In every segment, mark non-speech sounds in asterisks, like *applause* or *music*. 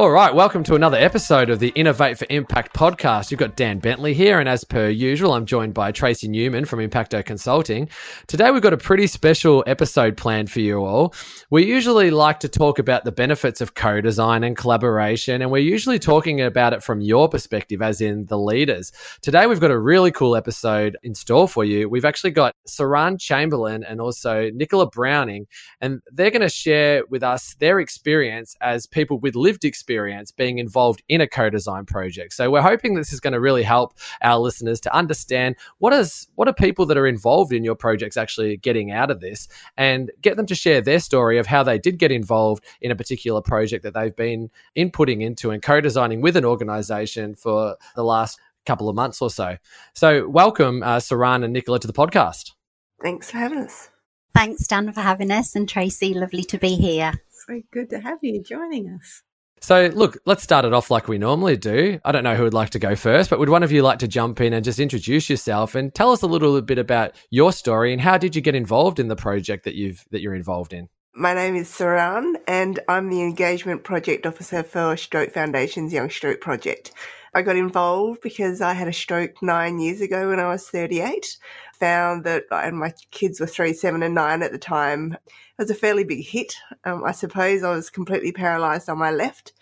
All right, welcome to another episode of the Innovate for Impact podcast. You've got Dan Bentley here, and as per usual, I'm joined by Tracy Newman from Impacto Consulting. Today, we've got a pretty special episode planned for you all. We usually like to talk about the benefits of co design and collaboration, and we're usually talking about it from your perspective, as in the leaders. Today, we've got a really cool episode in store for you. We've actually got Saran Chamberlain and also Nicola Browning, and they're going to share with us their experience as people with lived experience experience being involved in a co-design project. So we're hoping this is going to really help our listeners to understand what is what are people that are involved in your projects actually getting out of this and get them to share their story of how they did get involved in a particular project that they've been inputting into and co-designing with an organization for the last couple of months or so. So welcome uh, Saran and Nicola to the podcast. Thanks for having us. Thanks, Dan, for having us, and Tracy, lovely to be here. So good to have you joining us. So, look, let's start it off like we normally do. I don't know who would like to go first, but would one of you like to jump in and just introduce yourself and tell us a little bit about your story and how did you get involved in the project that you've that you're involved in? My name is Saran, and I'm the engagement project officer for Stroke Foundation's Young Stroke Project. I got involved because I had a stroke nine years ago when I was 38. Found that, and my kids were three, seven, and nine at the time. It was a fairly big hit. Um, I suppose I was completely paralyzed on my left.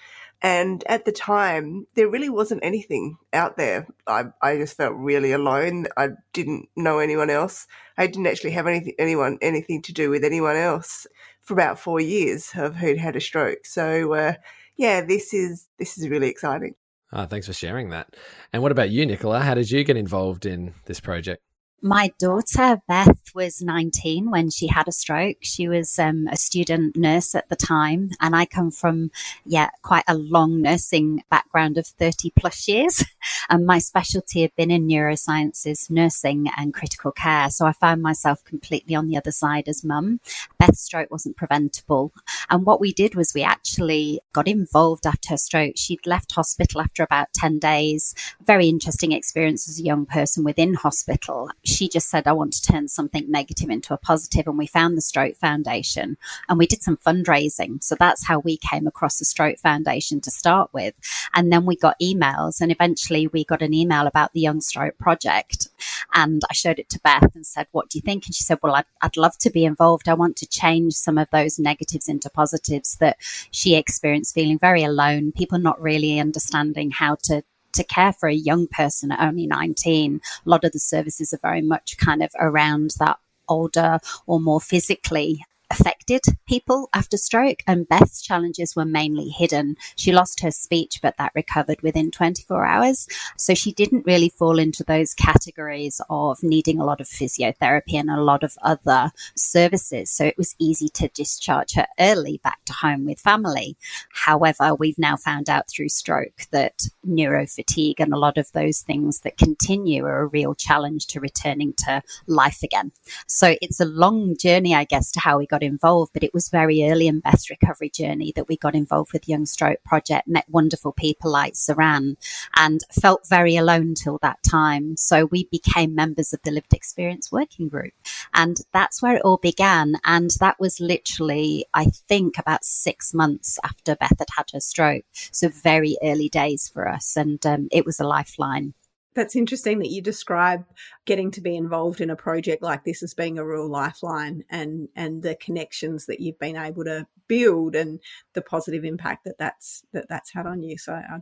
And at the time, there really wasn't anything out there. I, I just felt really alone. I didn't know anyone else. I didn't actually have anything, anyone, anything to do with anyone else for about four years of who'd had a stroke. So, uh, yeah, this is, this is really exciting. Oh, thanks for sharing that. And what about you, Nicola? How did you get involved in this project? My daughter, Beth, was 19 when she had a stroke. She was um, a student nurse at the time. And I come from, yeah, quite a long nursing background of 30 plus years. *laughs* And my specialty had been in neurosciences, nursing and critical care. So I found myself completely on the other side as mum. Beth's stroke wasn't preventable. And what we did was we actually got involved after her stroke. She'd left hospital after about 10 days. Very interesting experience as a young person within hospital she just said, I want to turn something negative into a positive. And we found the Stroke Foundation and we did some fundraising. So that's how we came across the Stroke Foundation to start with. And then we got emails and eventually we got an email about the Young Stroke Project. And I showed it to Beth and said, What do you think? And she said, Well, I'd, I'd love to be involved. I want to change some of those negatives into positives that she experienced feeling very alone, people not really understanding how to to care for a young person at only 19, a lot of the services are very much kind of around that older or more physically affected people after stroke, and Beth's challenges were mainly hidden. She lost her speech, but that recovered within 24 hours. So she didn't really fall into those categories of needing a lot of physiotherapy and a lot of other services. So it was easy to discharge her early back to home with family. However, we've now found out through stroke that neurofatigue and a lot of those things that continue are a real challenge to returning to life again. So it's a long journey, I guess, to how we got got involved, but it was very early in Beth's recovery journey that we got involved with Young Stroke Project, met wonderful people like Saran, and felt very alone till that time. So we became members of the Lived Experience Working Group. And that's where it all began. And that was literally, I think, about six months after Beth had had her stroke. So very early days for us. And um, it was a lifeline that's interesting that you describe getting to be involved in a project like this as being a real lifeline and and the connections that you've been able to build and the positive impact that that's that that's had on you. So uh,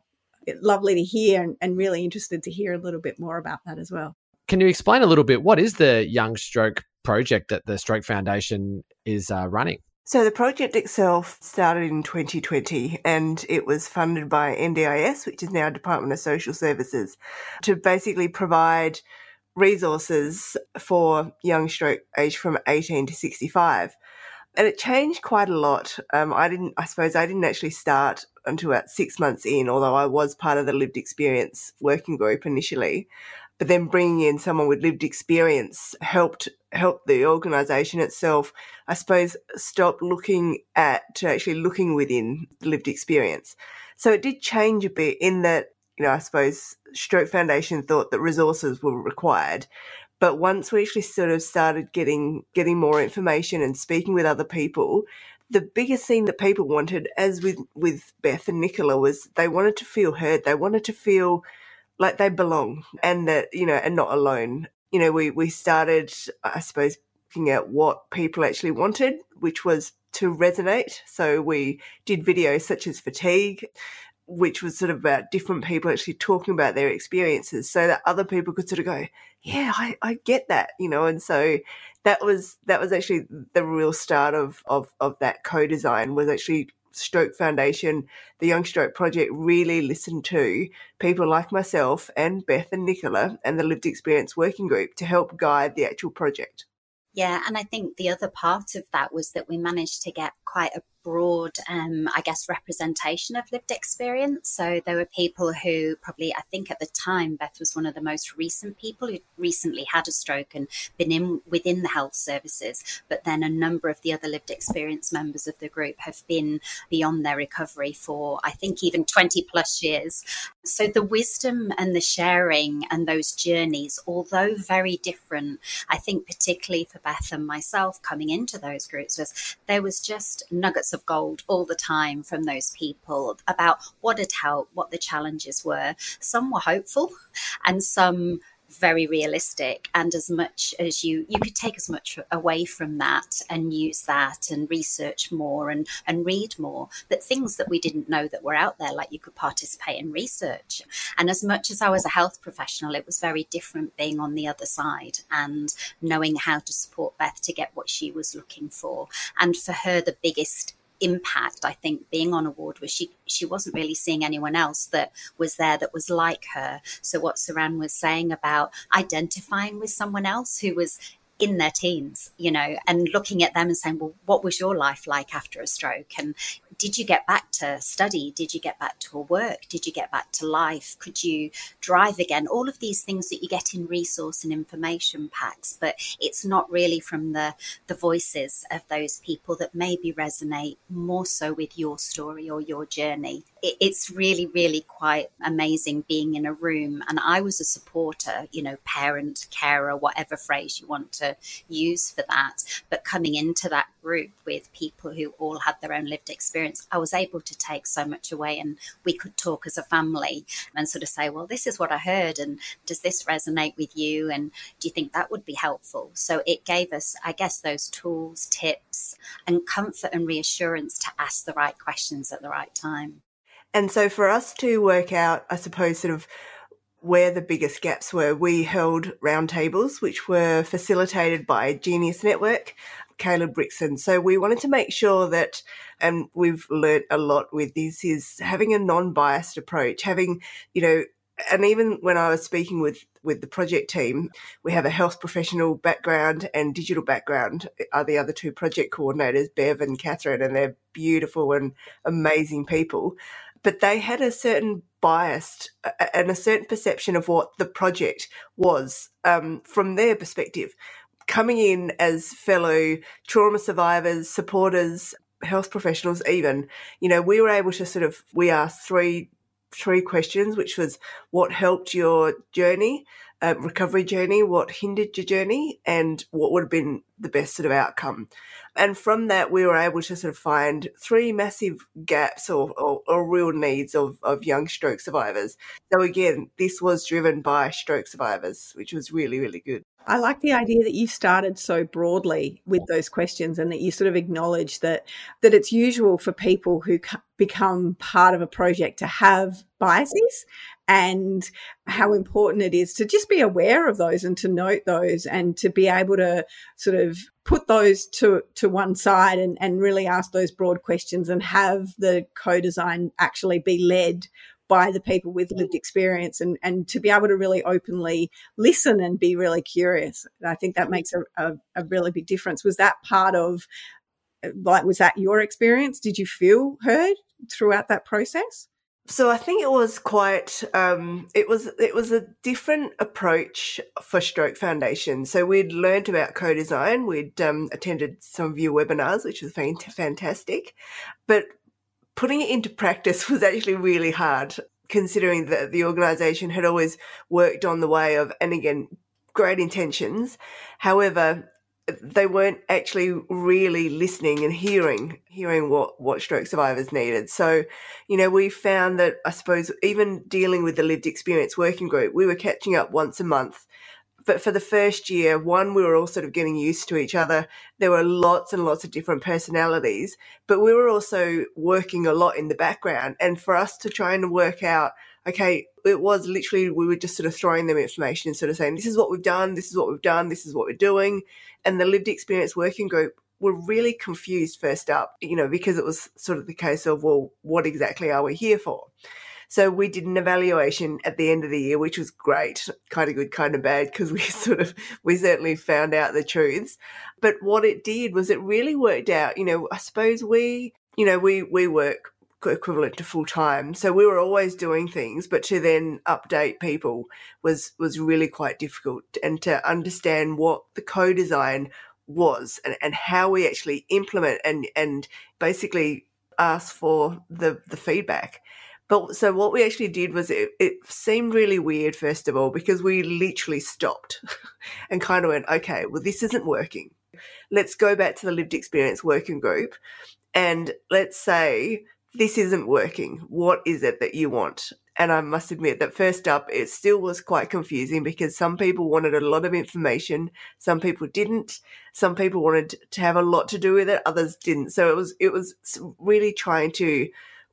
lovely to hear and, and really interested to hear a little bit more about that as well. Can you explain a little bit what is the young stroke project that the stroke foundation is uh, running so the project itself started in 2020 and it was funded by NDIS, which is now Department of Social Services, to basically provide resources for young stroke age from 18 to 65. And it changed quite a lot. Um, I didn't, I suppose I didn't actually start until about six months in, although I was part of the lived experience working group initially. But then bringing in someone with lived experience helped help the organisation itself, I suppose, stop looking at to actually looking within lived experience. So it did change a bit in that, you know, I suppose Stroke Foundation thought that resources were required. But once we actually sort of started getting getting more information and speaking with other people, the biggest thing that people wanted, as with with Beth and Nicola, was they wanted to feel heard. They wanted to feel like they belong and that you know and not alone you know, we, we started, I suppose, looking at what people actually wanted, which was to resonate. So we did videos such as fatigue, which was sort of about different people actually talking about their experiences so that other people could sort of go, yeah, I, I get that, you know, and so that was, that was actually the real start of, of, of that co-design was actually Stroke Foundation, the Young Stroke Project really listened to people like myself and Beth and Nicola and the Lived Experience Working Group to help guide the actual project. Yeah, and I think the other part of that was that we managed to get quite a broad, um, I guess, representation of lived experience. So there were people who probably, I think at the time, Beth was one of the most recent people who recently had a stroke and been in within the health services. But then a number of the other lived experience members of the group have been beyond their recovery for, I think, even 20 plus years. So the wisdom and the sharing and those journeys, although very different, I think particularly for Beth and myself coming into those groups was there was just nuggets of gold all the time from those people about what had helped, what the challenges were. Some were hopeful and some very realistic and as much as you you could take as much away from that and use that and research more and and read more. But things that we didn't know that were out there like you could participate in research. And as much as I was a health professional it was very different being on the other side and knowing how to support Beth to get what she was looking for. And for her the biggest impact i think being on a ward was she she wasn't really seeing anyone else that was there that was like her. So what saran was saying about identifying with someone else who was in their teens, you know, and looking at them and saying, well, what was your life like after a stroke? And did you get back to study? Did you get back to work? Did you get back to life? Could you drive again? All of these things that you get in resource and information packs, but it's not really from the, the voices of those people that maybe resonate more so with your story or your journey. It, it's really, really quite amazing being in a room. And I was a supporter, you know, parent, carer, whatever phrase you want to use for that. But coming into that group with people who all had their own lived experience, I was able to take so much away and we could talk as a family and sort of say, well, this is what I heard. And does this resonate with you? And do you think that would be helpful? So it gave us, I guess, those tools, tips, and comfort and reassurance to ask the right questions at the right time. And so for us to work out, I suppose, sort of where the biggest gaps were, we held roundtables, which were facilitated by Genyus Network, Caleb Brixton. So we wanted to make sure that, and we've learnt a lot with this, is having a non-biased approach, having, you know, and even when I was speaking with with the project team, we have a health professional background and digital background are the other two project coordinators, Bev and Catherine, and they're beautiful and amazing people. But they had a certain bias and a certain perception of what the project was um, from their perspective. Coming in as fellow trauma survivors, supporters, health professionals, even, you know, we were able to sort of, we asked three three questions, which was what helped your journey, uh, recovery journey, what hindered your journey, and what would have been the best sort of outcome. And from that, we were able to sort of find three massive gaps or, or, or real needs of, of young stroke survivors. So again, this was driven by stroke survivors, which was really, really good. I like the idea that you started so broadly with those questions and that you sort of acknowledge that that it's usual for people who become part of a project to have biases and how important it is to just be aware of those and to note those and to be able to sort of put those to to one side and, and really ask those broad questions and have the co-design actually be led by the people with lived mm. experience and, and to be able to really openly listen and be really curious. And I think that makes a, a, a really big difference. Was that part of like, was that your experience? Did you feel heard throughout that process? So I think it was quite um, it was it was a different approach for Stroke Foundation. So we'd learned about co-design, we'd um, attended some of your webinars, which was fantastic, but putting it into practice *laughs* was actually really hard, considering that the organisation had always worked on the way of, and again, great intentions. However, they weren't actually really listening and hearing hearing what what stroke survivors needed. So you know we found that i suppose even dealing with the lived experience working group we were catching up once a month. But for the first year one we were all sort of getting used to each other. There were lots and lots of different personalities but we were also working a lot in the background. And for us to try and work out okay, it was literally, we were just sort of throwing them information and sort of saying, this is what we've done, this is what we've done, this is what we're doing. And the lived experience working group were really confused first up, you know, because it was sort of the case of, well, what exactly are we here for? So we did an evaluation at the end of the year, which was great, kind of good, kind of bad, because we *laughs* sort of, we certainly found out the truths. But what it did was it really worked out, you know, I suppose we, you know, we, we work equivalent to full time. So we were always doing things, but to then update people was was really quite difficult, and to understand what the co-design was and, and how we actually implement and and basically ask for the the feedback. But so what we actually did was it, it seemed really weird first of all because we literally stopped *laughs* and kind of went, okay, well this isn't working. Let's go back to the lived experience working group and let's say this isn't working. What is it that you want? And I must admit that first up, it still was quite confusing because some people wanted a lot of information, some people didn't. Some people wanted to have a lot to do with it, others didn't. So it was it was really trying to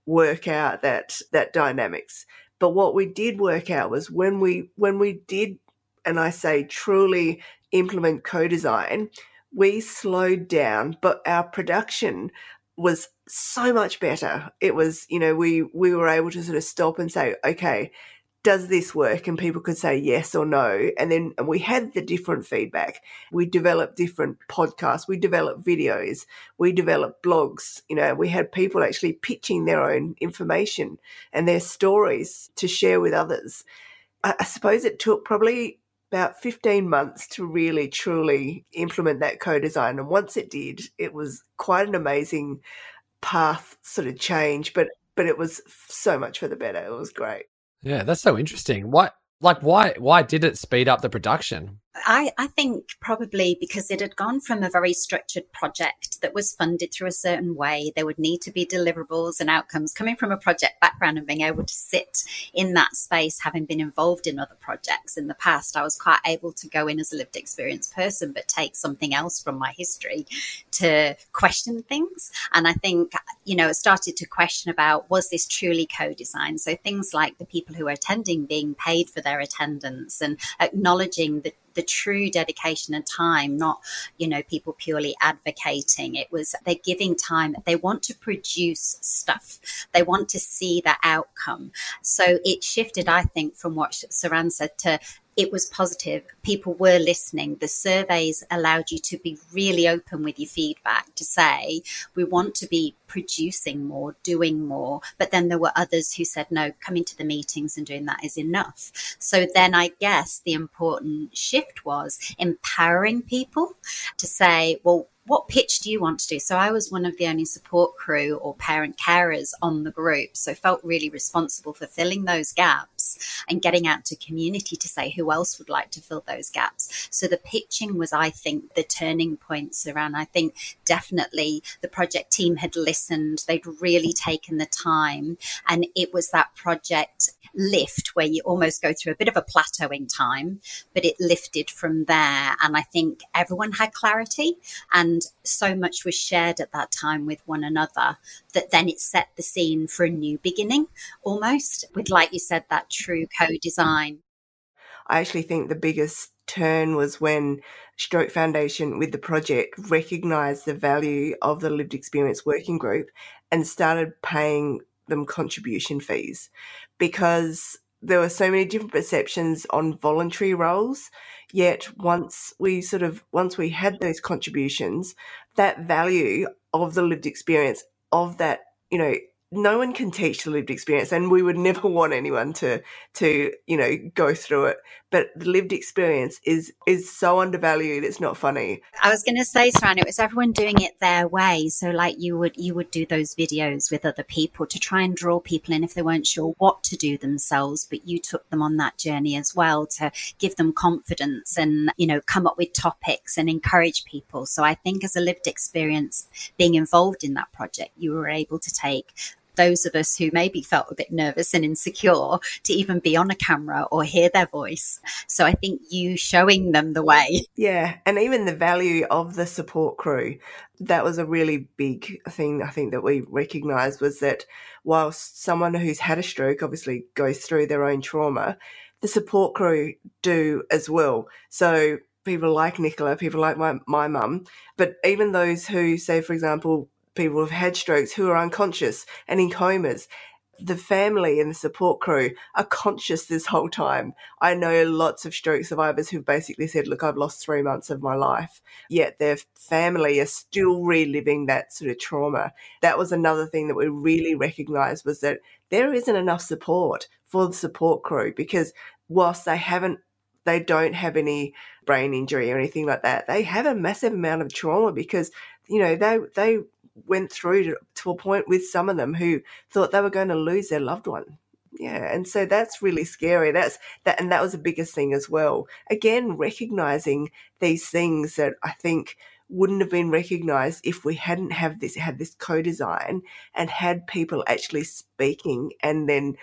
work out that that dynamics. But what we did work out was when we when we did, and I say truly implement co-design, we slowed down, but our production was so much better. It was, you know, we we were able to sort of stop and say, okay, does this work? And people could say yes or no. And then we had the different feedback. We developed different podcasts. We developed videos. We developed blogs. You know, we had people actually pitching their own information and their stories to share with others. I, I suppose it took probably about 15 months to really truly implement that co-design. And once it did, it was quite an amazing path sort of change, but but it was so much for the better. It was great. Yeah, that's so interesting. What like why why did it speed up the production? I, I think probably because it had gone from a very structured project that was funded through a certain way. There would need to be deliverables and outcomes coming from a project background and being able to sit in that space, having been involved in other projects in the past. I was quite able to go in as a lived experience person, but take something else from my history to question things. And I think, you know, it started to question about was this truly co design? So things like the people who are attending being paid for their attendance and acknowledging that the true dedication and time, not, you know, people purely advocating. It was they're giving time. They want to produce stuff. They want to see the outcome. So it shifted, I think, from what Saran said to it was positive. People were listening. The surveys allowed you to be really open with your feedback to say, we want to be producing more, doing more. But then there were others who said, no, coming to the meetings and doing that is enough. So then I guess the important shift was empowering people to say, well, what pitch do you want to do? So I was one of the only support crew or parent carers on the group. So felt really responsible for filling those gaps and getting out to community to say who else would like to fill those gaps. So the pitching was, I think, the turning points around. I think definitely the project team had listened. They'd really taken the time and it was that project lift where you almost go through a bit of a plateauing time, but it lifted from there. And I think everyone had clarity and so much was shared at that time with one another that then it set the scene for a new beginning almost with, like you said, that true co design. I actually think the biggest turn was when Stroke Foundation with the project recognised the value of the lived experience working group and started paying them contribution fees because there were so many different perceptions on voluntary roles. Yet once we sort of once we had those contributions, that value of the lived experience of that, you know, no one can teach the lived experience and we would never *laughs* want anyone to to you know go through it. But the lived experience is is so undervalued it's not funny. I was going to say Saran, it was everyone doing it their way? So like you would you would do those videos with other people to try and draw people in if they weren't sure what to do themselves but you took them on that journey as well to give them confidence and you know come up with topics and encourage people. So i think as a lived experience being involved in that project you were able to take those of us who maybe felt a bit nervous and insecure to even be on a camera or hear their voice. So I think you showing them the way. Yeah. And even the value of the support crew. That was a really big thing I think that we recognized was that whilst someone who's had a stroke obviously goes through their own trauma, the support crew do as well. So people like Nicola, people like my, my mum, but even those who say, for example, people who've had strokes who are unconscious and in comas. The family and the support crew are conscious this whole time. I know lots of stroke survivors who've basically said, Look, I've lost three months of my life, yet their family are still reliving that sort of trauma. That was another thing that we really recognized was that there isn't enough support for the support crew because whilst they haven't they don't have any brain injury or anything like that. They have a massive amount of trauma because you know they they went through to, to a point with some of them who thought they were going to lose their loved one. Yeah and so that's really scary. That's that and that was the biggest thing as well. Again recognizing these things that i think wouldn't have been recognized if we hadn't have this had this co-design and had people actually speaking and then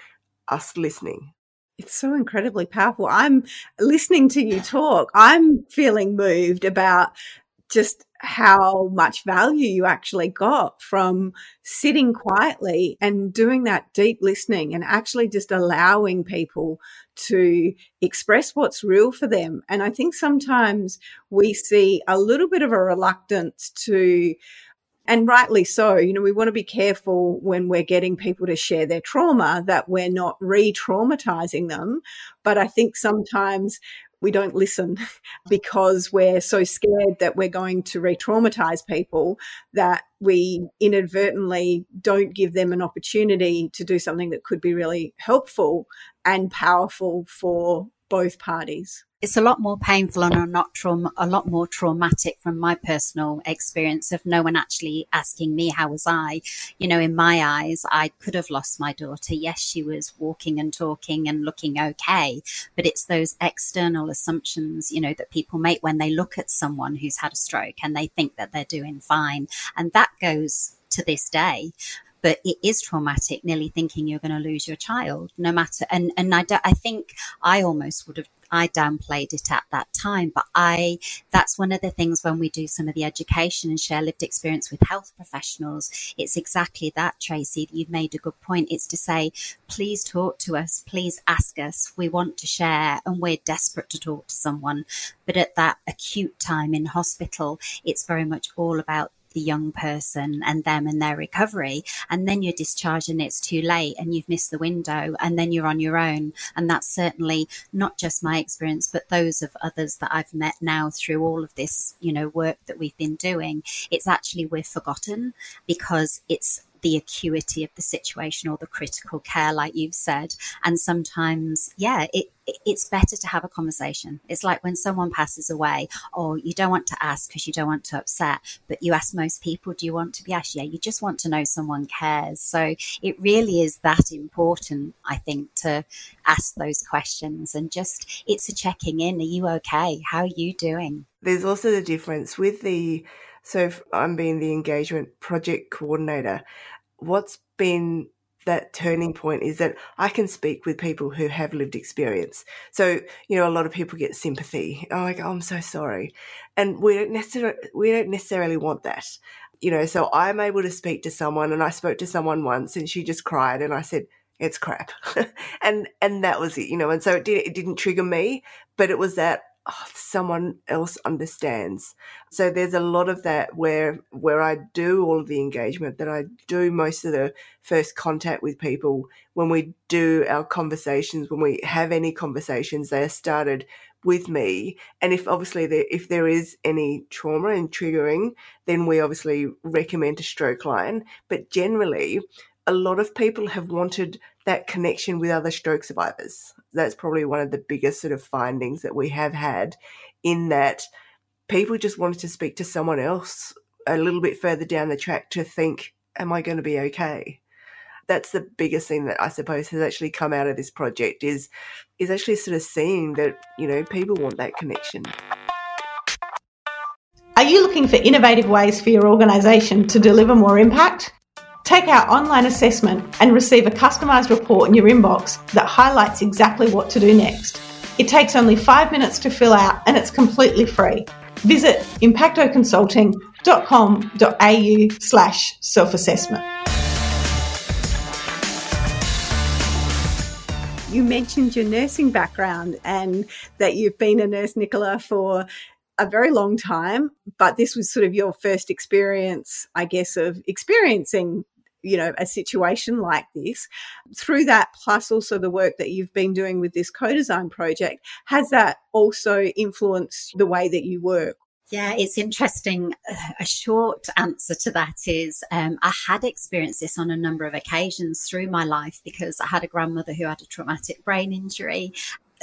us listening. It's so incredibly powerful. I'm listening to you talk. I'm feeling moved about just how much value you actually got from sitting quietly and doing that deep listening and actually just allowing people to express what's real for them. And I think sometimes we see a little bit of a reluctance to and rightly so. You know, we want to be careful when we're getting people to share their trauma that we're not re traumatizing them. But I think sometimes we don't listen *laughs* because we're so scared that we're going to re traumatize people that we inadvertently don't give them an opportunity to do something that could be really helpful and powerful for both parties it's a lot more painful and a not trauma, a lot more traumatic from my personal experience of no one actually asking me how was I. You know, in my eyes, I could have lost my daughter. Yes, she was walking and talking and looking okay, but it's those external assumptions, you know, that people make when they look at someone who's had a stroke and they think that they're doing fine, and that goes to this day but it is traumatic nearly thinking you're going to lose your child no matter and and I, I think i almost would have I downplayed it at that time. But I, that's one of the things when we do some of the education and share lived experience with health professionals. It's exactly that, Tracy. You've made a good point. It's to say, please talk to us. Please ask us. We want to share and we're desperate to talk to someone. But at that acute time in hospital, it's very much all about the young person and them and their recovery. And then you're discharged and it's too late and you've missed the window and then you're on your own. And that's certainly not just my experience, but those of others that I've met now through all of this, you know, work that we've been doing. It's actually we're forgotten because it's the acuity of the situation or the critical care, like you've said. And sometimes, yeah, it, it's better to have a conversation. It's like when someone passes away, or you don't want to ask because you don't want to upset, but you ask most people, do you want to be asked? Yeah, you just want to know someone cares. So it really is that important, I think, to ask those questions and just it's a checking in. Are you okay? How are you doing? There's also the difference with the so I'm being the engagement project coordinator. What's been that turning point is that I can speak with people who have lived experience. So, you know, a lot of people get sympathy. Oh, like, oh, I'm so sorry. And we don't necessarily, we don't necessarily want that. You know, so I'm able to speak to someone and I spoke to someone once and she just cried and I said, it's crap. *laughs* and, and that was it, you know, and so it, did, it didn't trigger me, but it was that oh, someone else understands. So there's a lot of that where where I do all of the engagement, that I do most of the first contact with people when we do our conversations, when we have any conversations, they are started with me. And if obviously there, if there is any trauma and triggering, then we obviously recommend a stroke line. But generally, a lot of people have wanted that connection with other stroke survivors. That's probably one of the biggest sort of findings that we have had in that people just wanted to speak to someone else a little bit further down the track to think, am I going to be okay? That's the biggest thing that I suppose has actually come out of this project is is actually sort of seeing that, you know, people want that connection. Are you looking for innovative ways for your organisation to deliver more impact? Take our online assessment and receive a customised report in your inbox that highlights exactly what to do next. It takes only five minutes to fill out and it's completely free. Visit impactoconsulting.com.au slash self-assessment. You mentioned your nursing background and that you've been a nurse, Nicola, for a very long time, but this was sort of your first experience, I guess, of experiencing you know a situation like this through that plus also the work that you've been doing with this co-design project has that also influenced the way that you work yeah, it's interesting. A short answer to that is um, I had experienced this on a number of occasions through my life because I had a grandmother who had a traumatic brain injury,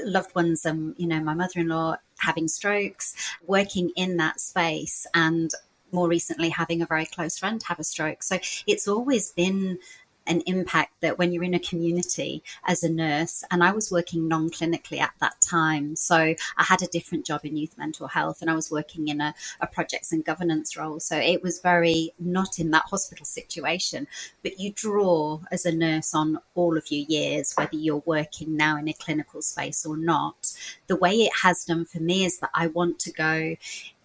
loved ones, um, you know, my mother in law having strokes, working in that space. And more recently having a very close friend have a stroke. So it's always been an impact that when you're in a community as a nurse, and I was working non clinically at that time. So I had a different job in youth mental health and I was working in a, a, projects and governance role. So it was very not in that hospital situation, but you draw as a nurse on all of your years, whether you're working now in a clinical space or not. The way it has done for me is that I want to go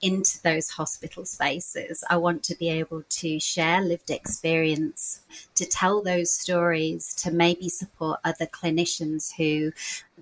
into those hospital spaces. I want to be able to share lived experience, to tell those stories, to maybe support other clinicians who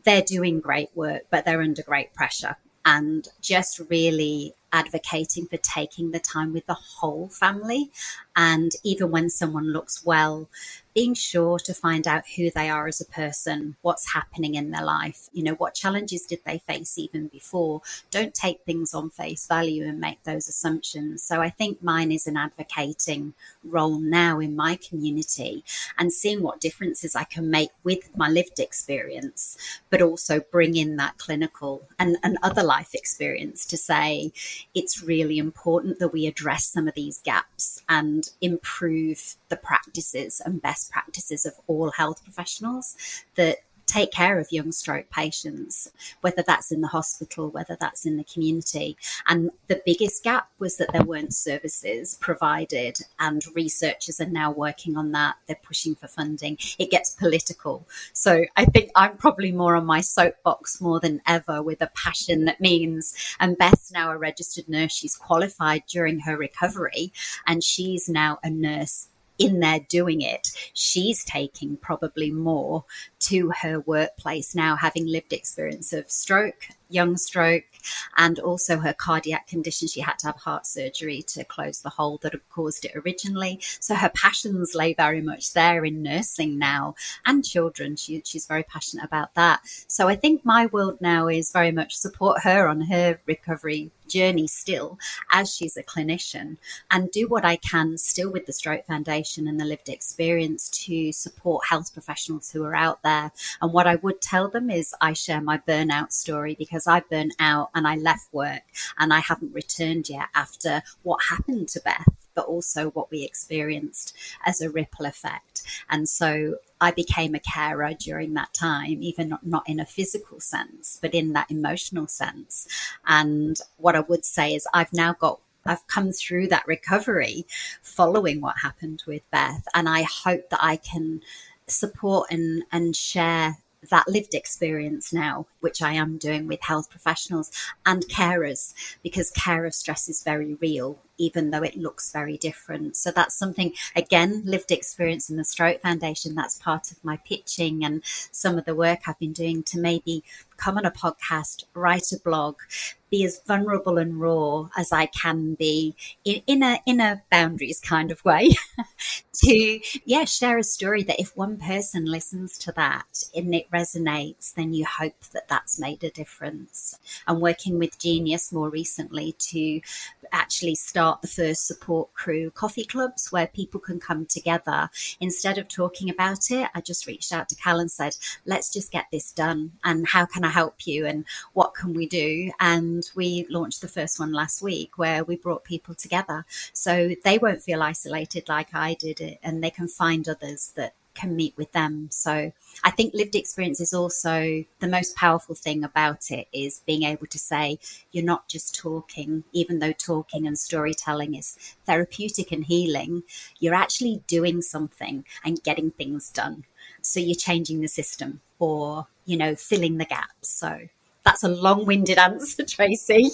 they're doing great work, but they're under great pressure. And just really advocating for taking the time with the whole family. And even when someone looks well, being sure to find out who they are as a person, what's happening in their life, you know, what challenges did they face even before. Don't take things on face value and make those assumptions. So I think mine is an advocating role now in my community and seeing what differences I can make with my lived experience, but also bring in that clinical and, and other life experience to say, it's really important that we address some of these gaps and improve the practices and best practices of all health professionals that take care of young stroke patients, whether that's in the hospital, whether that's in the community. And the biggest gap was that there weren't services provided, and researchers are now working on that. They're pushing for funding. It gets political. So I think I'm probably more on my soapbox more than ever with a passion that means, and Beth's now a registered nurse. She's qualified during her recovery, and she's now a nurse in there doing it, she's taking probably more to her workplace now, having lived experience of stroke, young stroke, and also her cardiac condition. She had to have heart surgery to close the hole that had caused it originally. So her passions lay very much there in nursing now and children. She, she's very passionate about that. So I think my world now is very much support her on her recovery journey still as she's a clinician and do what I can still with the Stroke Foundation and the lived experience to support health professionals who are out there. And what I would tell them is I share my burnout story because I burned out and I left work and I haven't returned yet after what happened to Beth but also what we experienced as a ripple effect. And so I became a carer during that time, even not, not in a physical sense, but in that emotional sense. And what I would say is I've now got I've come through that recovery following what happened with Beth. And I hope that I can support and, and share that lived experience now, which I am doing with health professionals and carers, because carer stress is very real, even though it looks very different. So that's something, again, lived experience in the Stroke Foundation. That's part of my pitching and some of the work I've been doing to maybe come on a podcast, write a blog, be as vulnerable and raw as I can be in, in a in a boundaries kind of way *laughs* to, yeah, share a story that if one person listens to that and it resonates, then you hope that that's made a difference. I'm working with Genyus more recently to actually start the first support crew coffee clubs where people can come together. Instead of talking about it, I just reached out to Cal and said, let's just get this done. And how can I help you? And what can we do? And we launched the first one last week where we brought people together. So they won't feel isolated like I did it and they can find others that can meet with them. So I think lived experience is also the most powerful thing about it is being able to say you're not just talking, even though talking and storytelling is therapeutic and healing, you're actually doing something and getting things done. So you're changing the system or, you know, filling the gaps. So that's a long winded *laughs* answer, Tracy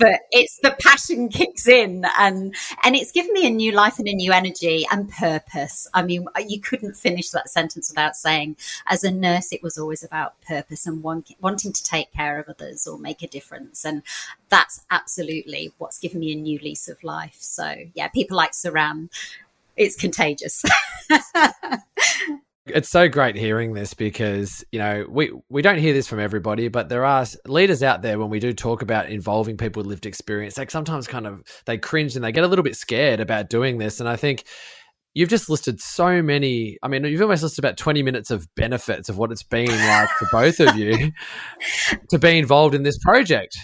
but it's the passion kicks in and and it's given me a new life and a new energy and purpose. I mean you couldn't finish that sentence without saying as a nurse it was always about purpose and want, wanting to take care of others or make a difference. And that's absolutely what's given me a new lease of life. So yeah people like saran it's contagious *laughs* it's so great hearing this because you know we we don't hear this from everybody but there are leaders out there when we do talk about involving people with lived experience like sometimes kind of they cringe and they get a little bit scared about doing this and i think you've just listed so many i mean you've almost listed about 20 minutes of benefits of what it's been like for both of you *laughs* to be involved in this project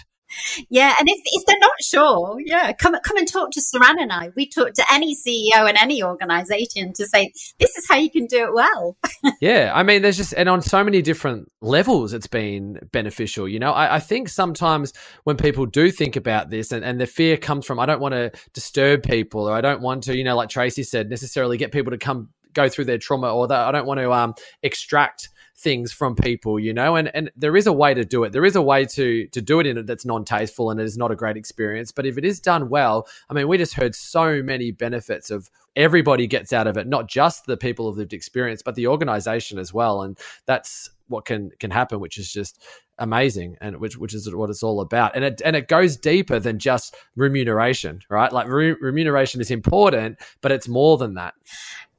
yeah, and if, if they're not sure, yeah, come come and talk to Saran and I. We talk to any CEO and any organization to say this is how you can do it well. *laughs* yeah, I mean, there's just and on so many different levels, it's been beneficial. You know, I, I think sometimes when people do think about this, and, and the fear comes from I don't want to disturb people, or I don't want to, you know, like Tracy said, necessarily get people to come go through their trauma, or that I don't want to um, extract things from people, you know, and, and there is a way to do it. There is a way to to do it in it that's non-tasteful and it is not a great experience. But if it is done well, I mean, we just heard so many benefits of everybody gets out of it, not just the people of lived experience, but the organization as well. And that's what can can happen, which is just amazing and which which is what it's all about and it and it goes deeper than just remuneration right like re- remuneration is important but it's more than that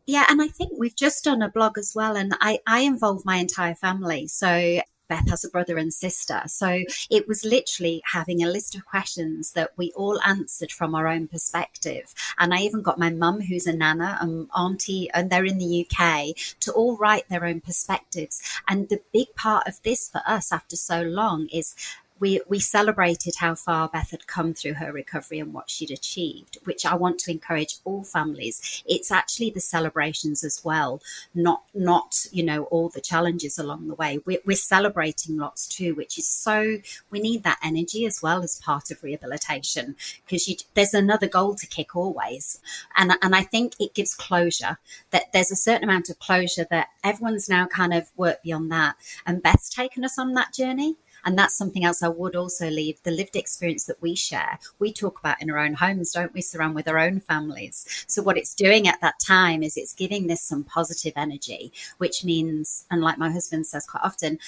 yeah, and I think we've just done a blog as well, and I, I involve my entire family. So Beth has a brother and sister. So it was literally having a list of questions that we all answered from our own perspective. And I even got my mum, who's a nana, and auntie, and they're in the UK, to all write their own perspectives. And the big part of this for us after so long is we, we celebrated how far Beth had come through her recovery and what she'd achieved, which I want to encourage all families. It's actually the celebrations as well, not not you know all the challenges along the way. We're, we're celebrating lots too, which is so we need that energy as well as part of rehabilitation because there's another goal to kick always, and and I think it gives closure that there's a certain amount of closure that everyone's now kind of worked beyond that, and Beth's taken us on that journey and that's something else I would also leave the lived experience that we share. We talk about in our own homes, don't we? Surround with our own families. So what it's doing at that time is it's giving this some positive energy, which means, and like my husband says quite often,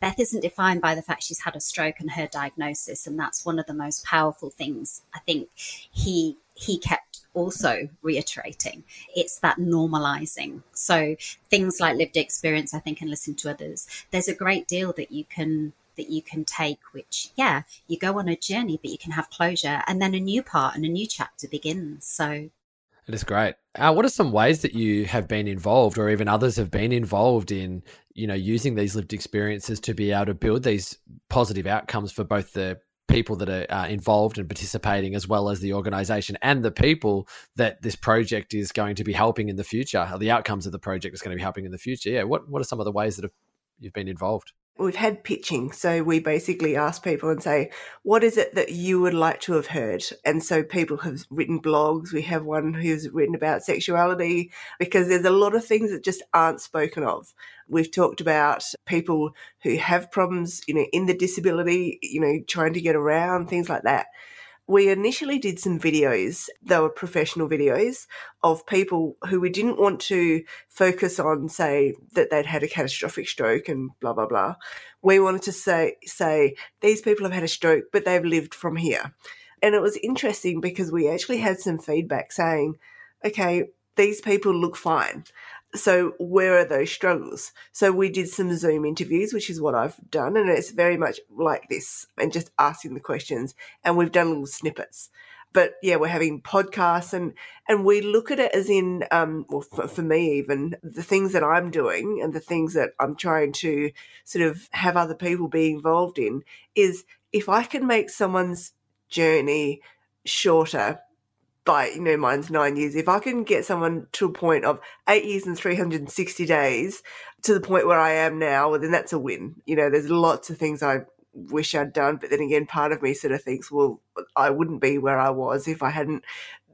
Beth isn't defined by the fact she's had a stroke and her diagnosis. And that's one of the most powerful things I think he he kept also reiterating. It's that normalizing. So things like lived experience, I think, and listen to others. There's a great deal that you can that you can take, which, yeah, you go on a journey, but you can have closure. And then a new part and a new chapter begins. So it is great. Uh, what are some ways that you have been involved, or even others have been involved in, you know, using these lived experiences to be able to build these positive outcomes for both the people that are uh, involved and participating, as well as the organisation and the people that this project is going to be helping in the future. The outcomes of the project is going to be helping in the future. Yeah. What What are some of the ways that have, you've been involved? We've had pitching. So we basically ask people and say, what is it that you would like to have heard? And so people have written blogs. We have one who's written about sexuality because there's a lot of things that just aren't spoken of. We've talked about people who have problems, you know, in the disability, you know, trying to get around, things like that we initially did some videos. They were professional videos of people who we didn't want to focus on, say, that they'd had a catastrophic stroke and blah, blah, blah. We wanted to say, say, these people have had a stroke, but they've lived from here. And it was interesting because we actually had some feedback saying, okay, these people look fine. So where are those struggles? So we did some Zoom interviews, which is what I've done, and it's very much like this, and just asking the questions. And we've done little snippets but yeah, we're having podcasts and and we look at it as in, um, well, for, for, me even the things that I'm doing and the things that I'm trying to sort of have other people be involved in is if I can make someone's journey shorter by you know mine's nine years if i can get someone to a point of eight years and 360 days to the point where i am now well, then that's a win you know there's lots of things i wish I'd done. But then again, part of me sort of thinks, well, I wouldn't be where I was if I hadn't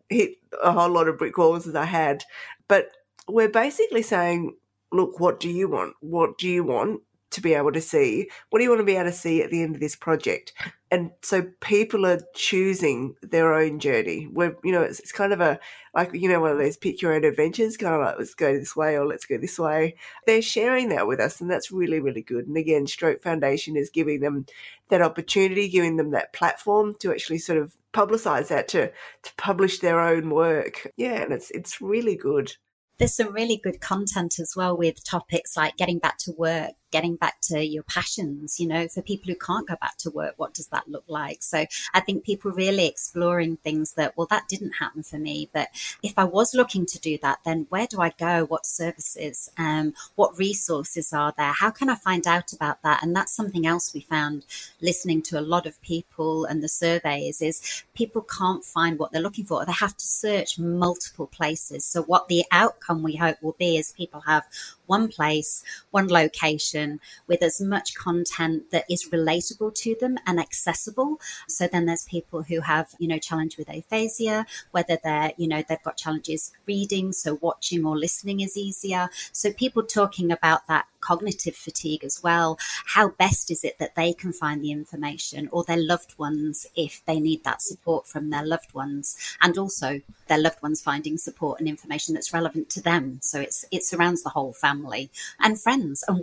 hit a whole lot of brick walls as I had. But we're basically saying, look, what do you want? What do you want? To be able to see? What do you want to be able to see at the end of this project? And so people are choosing their own journey. Where you know it's, it's kind of a like you know one of those pick your own adventures, kind of like let's go this way or let's go this way. They're sharing that with us, and that's really really good. And again, Stroke Foundation is giving them that opportunity, giving them that platform to actually sort of publicize that to to publish their own work. Yeah, and it's it's really good. There's some really good content as well with topics like getting back to work, getting back to your passions, you know, for people who can't go back to work, what does that look like? So I think people really exploring things that, well, that didn't happen for me. But if I was looking to do that, then where do I go? What services? Um, what resources are there? How can I find out about that? And that's something else we found listening to a lot of people and the surveys is people can't find what they're looking for. They have to search multiple places. So what the outcome we hope will be is people have one place, one location with as much content that is relatable to them and accessible. So then there's people who have, you know, challenge with aphasia, whether they're, you know, they've got challenges reading, so watching or listening is easier. So people talking about that cognitive fatigue as well. How best is it that they can find the information or their loved ones if they need that support from their loved ones and also their loved ones finding support and information that's relevant to them. So it's it surrounds the whole family and friends and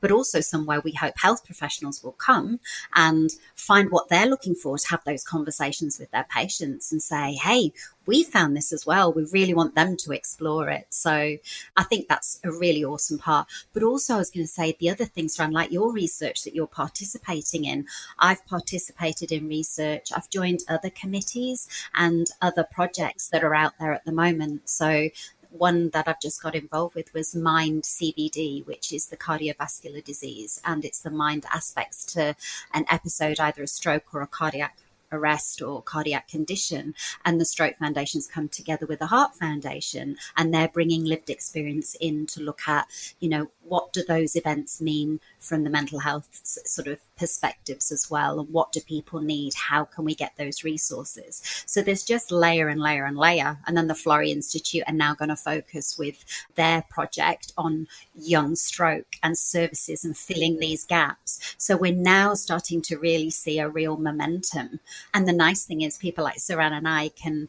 but also somewhere we hope health professionals will come and find what they're looking for to have those conversations with their patients and say, hey, we found this as well. We really want them to explore it. So I think that's a really awesome part. But also, I was going to say the other things around like your research that you're participating in. I've participated in research, I've joined other committees and other projects that are out there at the moment. So one that I've just got involved with was Mind CVD, which is the cardiovascular disease, and it's the mind aspects to an episode, either a stroke or a cardiac arrest or cardiac condition and the stroke foundations come together with the heart foundation and they're bringing lived experience in to look at you know what do those events mean from the mental health sort of perspectives as well and what do people need? How can we get those resources? So there's just layer and layer and layer. And then the florey institute are now going to focus with their project on young stroke and services and filling these gaps. So we're now starting to really see a real momentum. And the nice thing is people like Saran and I can,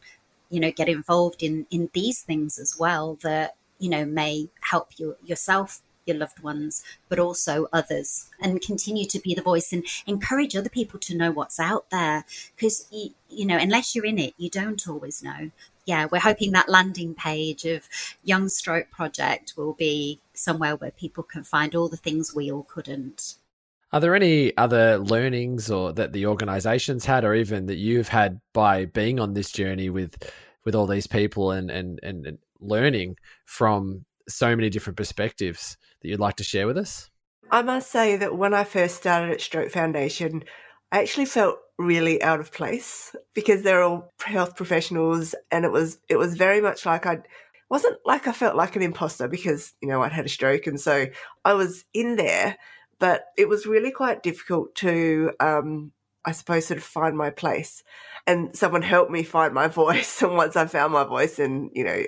you know, get involved in in these things as well that, you know, may help you yourself your loved ones, but also others, and continue to be the voice and encourage other people to know what's out there. Because, you, you know, unless you're in it, you don't always know. Yeah, we're hoping that landing page of Young Stroke Project will be somewhere where people can find all the things we all couldn't. Are there any other learnings or that the organizations had or even that you've had by being on this journey with with all these people and and and learning from so many different perspectives that you'd like to share with us? I must say that when I first started at Stroke Foundation, I actually felt really out of place because they're all health professionals and it was it was very much like I wasn't like I felt like an imposter because, you know, I'd had a stroke and so I was in there but it was really quite difficult to, um, I suppose, sort of find my place. And someone helped me find my *laughs* voice. And once I found my voice, and you know,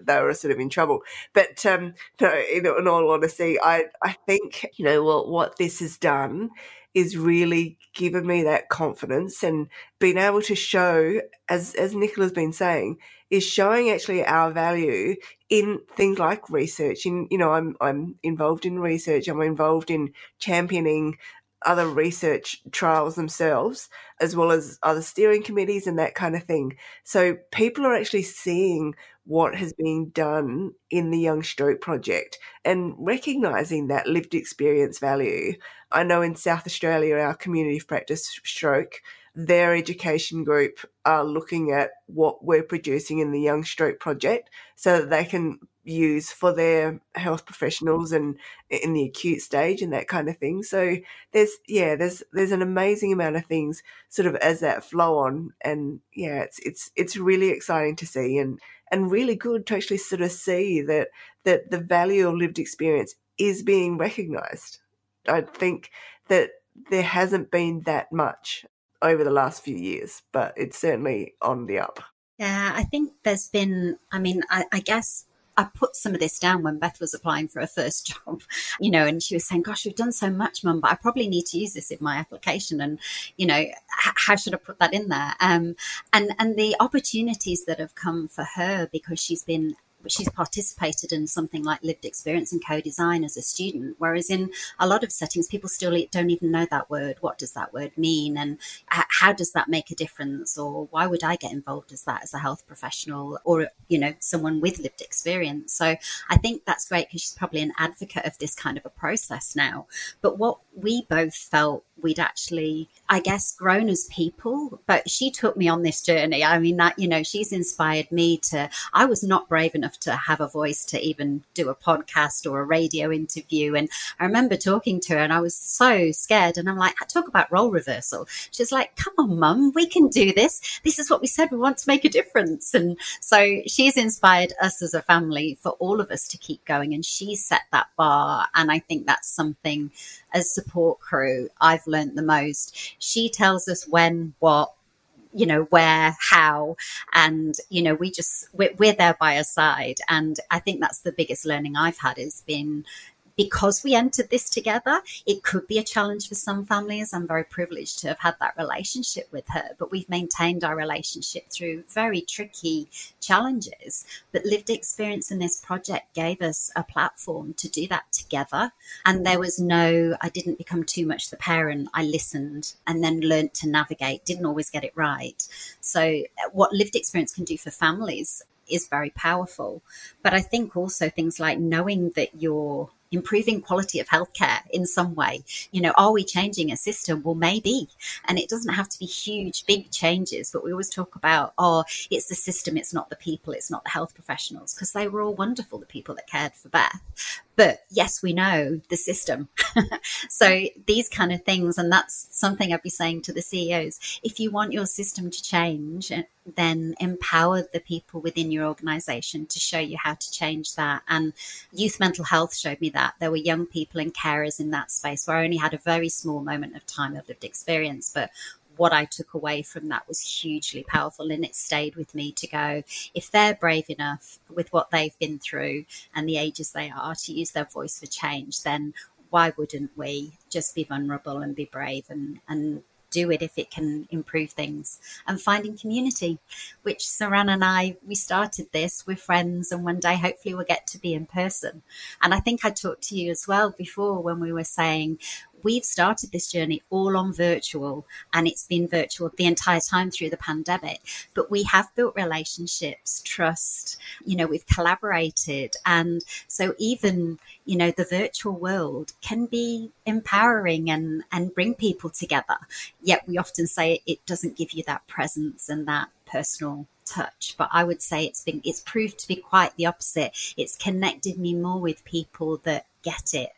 they were sort of in trouble. But um, no, in, in all honesty, I I think you know what what this has done is really given me that confidence and being able to show, as as Nicola's been saying, is showing actually our value in things like research. In you know, I'm I'm involved in research. I'm involved in championing other research trials themselves, as well as other steering committees and that kind of thing. So people are actually seeing what has been done in the Young Stroke Project and recognizing that lived experience value. I know in South Australia, our community of practice stroke, their education group are looking at what we're producing in the Young Stroke Project so that they can use for their health professionals and in the acute stage and that kind of thing. So there's yeah, there's there's an amazing amount of things sort of as that flow on and yeah, it's it's it's really exciting to see and and really good to actually sort of see that that the value of lived experience is being recognized. I think that there hasn't been that much over the last few years, but it's certainly on the up. Yeah, I think there's been, I mean, I, I guess I put some of this down when Beth was applying for her first *laughs* job, you know, and she was saying, Gosh, we've done so much, mum, but I probably need to use this in my application. And, you know, h- how should I put that in there? Um, and, and the opportunities that have come for her because she's been she's participated in something like lived experience and co-design as a student. Whereas in a lot of settings people still don't even know that word. What does that word mean? And how does that make a difference? Or why would i get involved as that as a health professional or you know someone with lived experience? So i think that's great because she's probably an advocate of this kind of a process now. But what we both felt we'd actually, I guess, grown as people. But she took me on this journey. I mean, that, you know, she's inspired me to, I was not brave enough to have a voice to even do a podcast or a radio interview. And I remember talking to her and I was so scared. And I'm like, talk about role reversal. She's like, come on, mum, we can do this. This is what we said. We want to make a difference. And so she's inspired us as a family for all of us to keep going. And she set that bar. And I think that's something as support crew I've learned the most. She tells us when, what, you know where how and you know we just we're, we're, there by her side and i think that's the biggest learning i've had is been because we entered this together, it could be a challenge for some families. I'm very privileged to have had that relationship with her, but we've maintained our relationship through very tricky challenges. But lived experience in this project gave us a platform to do that together. And there was no, I didn't become too much the parent. I listened and then learned to navigate, didn't always get it right. So, uh, what lived experience can do for families is very powerful. But I think also things like knowing that you're improving quality of healthcare in some way. You know, are we changing a system? Well, maybe. And it doesn't have to be huge, big changes, but we always talk about, oh, it's the system, it's not the people, it's not the health professionals, because they were all wonderful, the people that cared for Beth. But yes, we know the system. *laughs* so these kind of things, and that's something I'd be saying to the CEOs. If you want your system to change, eh, then empower the people within your organization to show you how to change that. And youth mental health showed me that. There were young people and carers in that space where I only had a very small moment of time of lived experience, but what I took away from that was hugely powerful and it stayed with me to go, if they're brave enough with what they've been through and the ages they are to use their voice for change, then why wouldn't we just be vulnerable and be brave and, and do it if it can improve things and finding community which saran and i we started this with friends and one day hopefully we'll get to be in person. And i think i talked to you as well before when we were saying we've started this journey all on virtual and it's been virtual the entire time through the pandemic. But we have built relationships, trust, you know, we've collaborated. And so even, you know, the virtual world can be empowering and, and bring people together. Yet we often say it doesn't give you that presence and that personal touch but i would say it's been it's proved to be quite the opposite it's connected me more with people that get it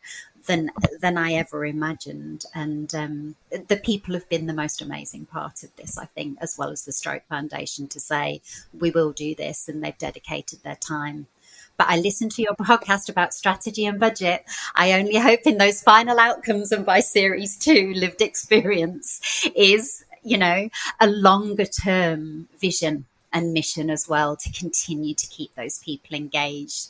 than than I ever imagined. And um, the people have been the most amazing part of this, I think, as well as the Stroke Foundation to say we will do this, and they've dedicated their time. But I listened to your podcast about strategy and budget. I only hope in those final outcomes and by series two, lived experience is, you know, a longer term vision and mission as well to continue to keep those people engaged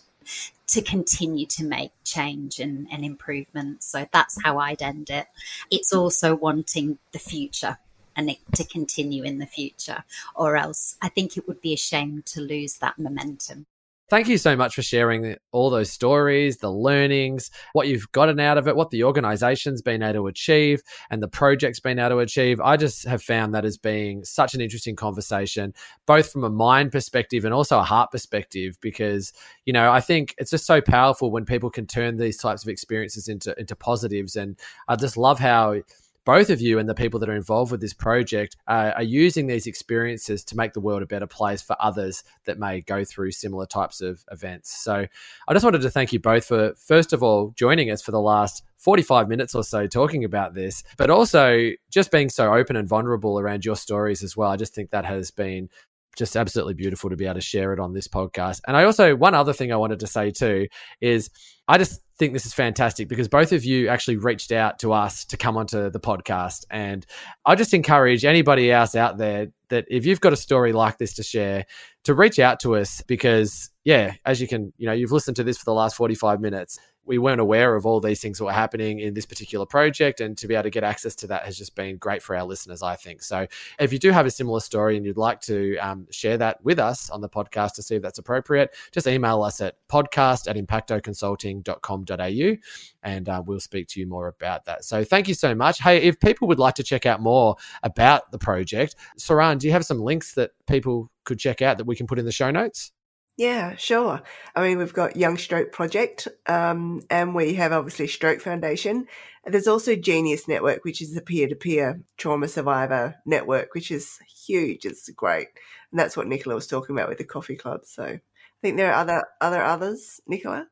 to continue to make change and, and improvement. So that's how I'd end it. It's also wanting the future and it to continue in the future, or else I think it would be a shame to lose that momentum. Thank you so much for sharing all those stories, the learnings, what you've gotten out of it, what the organization's been able to achieve, and the project's been able to achieve. I just have found that as being such an interesting conversation, both from a mind perspective and also a heart perspective, because, you know, I think it's just so powerful when people can turn these types of experiences into, into positives. And I just love how both of you and the people that are involved with this project uh, are using these experiences to make the world a better place for others that may go through similar types of events. So I just wanted to thank you both for, first of all, joining us for the last 45 minutes or so talking about this, but also just being so open and vulnerable around your stories as well. I just think that has been just absolutely beautiful to be able to share it on this podcast. And I also, one other thing I wanted to say too is I just think this is fantastic because both of you actually reached out to us to come onto the podcast. And I just encourage anybody else out there that if you've got a story like this to share, to reach out to us because, yeah, as you can, you know, you've listened to this for the last 45 minutes we weren't aware of all these things that were happening in this particular project. And to be able to get access to that has just been great for our listeners, I think. So if you do have a similar story and you'd like to um, share that with us on the podcast to see if that's appropriate, just email us at podcast at impactoconsulting.com.au and uh, we'll speak to you more about that. So thank you so much. Hey, if people would like to check out more about the project, Saran, do you have some links that people could check out that we can put in the show notes? Yeah, sure. I mean, we've got Young Stroke Project, um, and we have obviously Stroke Foundation. There's also Genyus Network, which is a peer-to-peer trauma survivor network, which is huge. It's great, and that's what Nicola was talking about with the coffee club. So I think there are other other others, Nicola.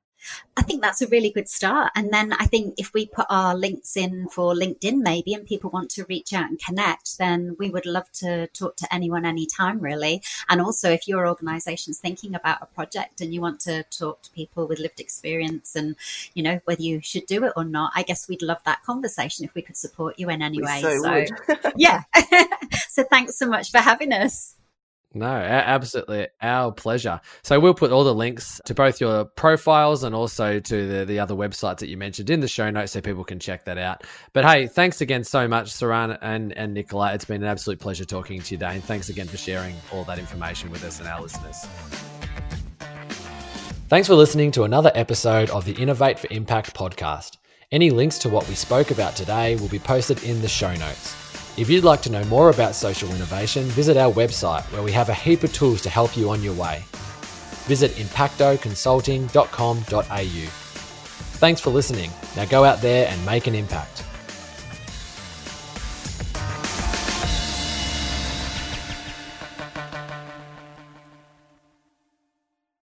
I think that's a really good start. And then I think if we put our links in for LinkedIn, maybe, and people want to reach out and connect, then we would love to talk to anyone anytime, really. And also, if your organization's thinking about a project and you want to talk to people with lived experience and, you know, whether you should do it or not, I guess we'd love that conversation if we could support you in any way. So, so yeah. *laughs* so thanks so much for having us. No, absolutely. Our pleasure. So we'll put all the links to both your profiles and also to the, the other websites that you mentioned in the show notes so people can check that out. But hey, thanks again so much, Saran and, and Nicola. It's been an absolute pleasure talking to you today. And thanks again for sharing all that information with us and our listeners. Thanks for listening to another episode of the Innovate for Impact podcast. Any links to what we spoke about today will be posted in the show notes. If you'd like to know more about social innovation, visit our website where we have a heap of tools to help you on your way. Visit impactoconsulting.com.au. Thanks for listening. Now go out there and make an impact.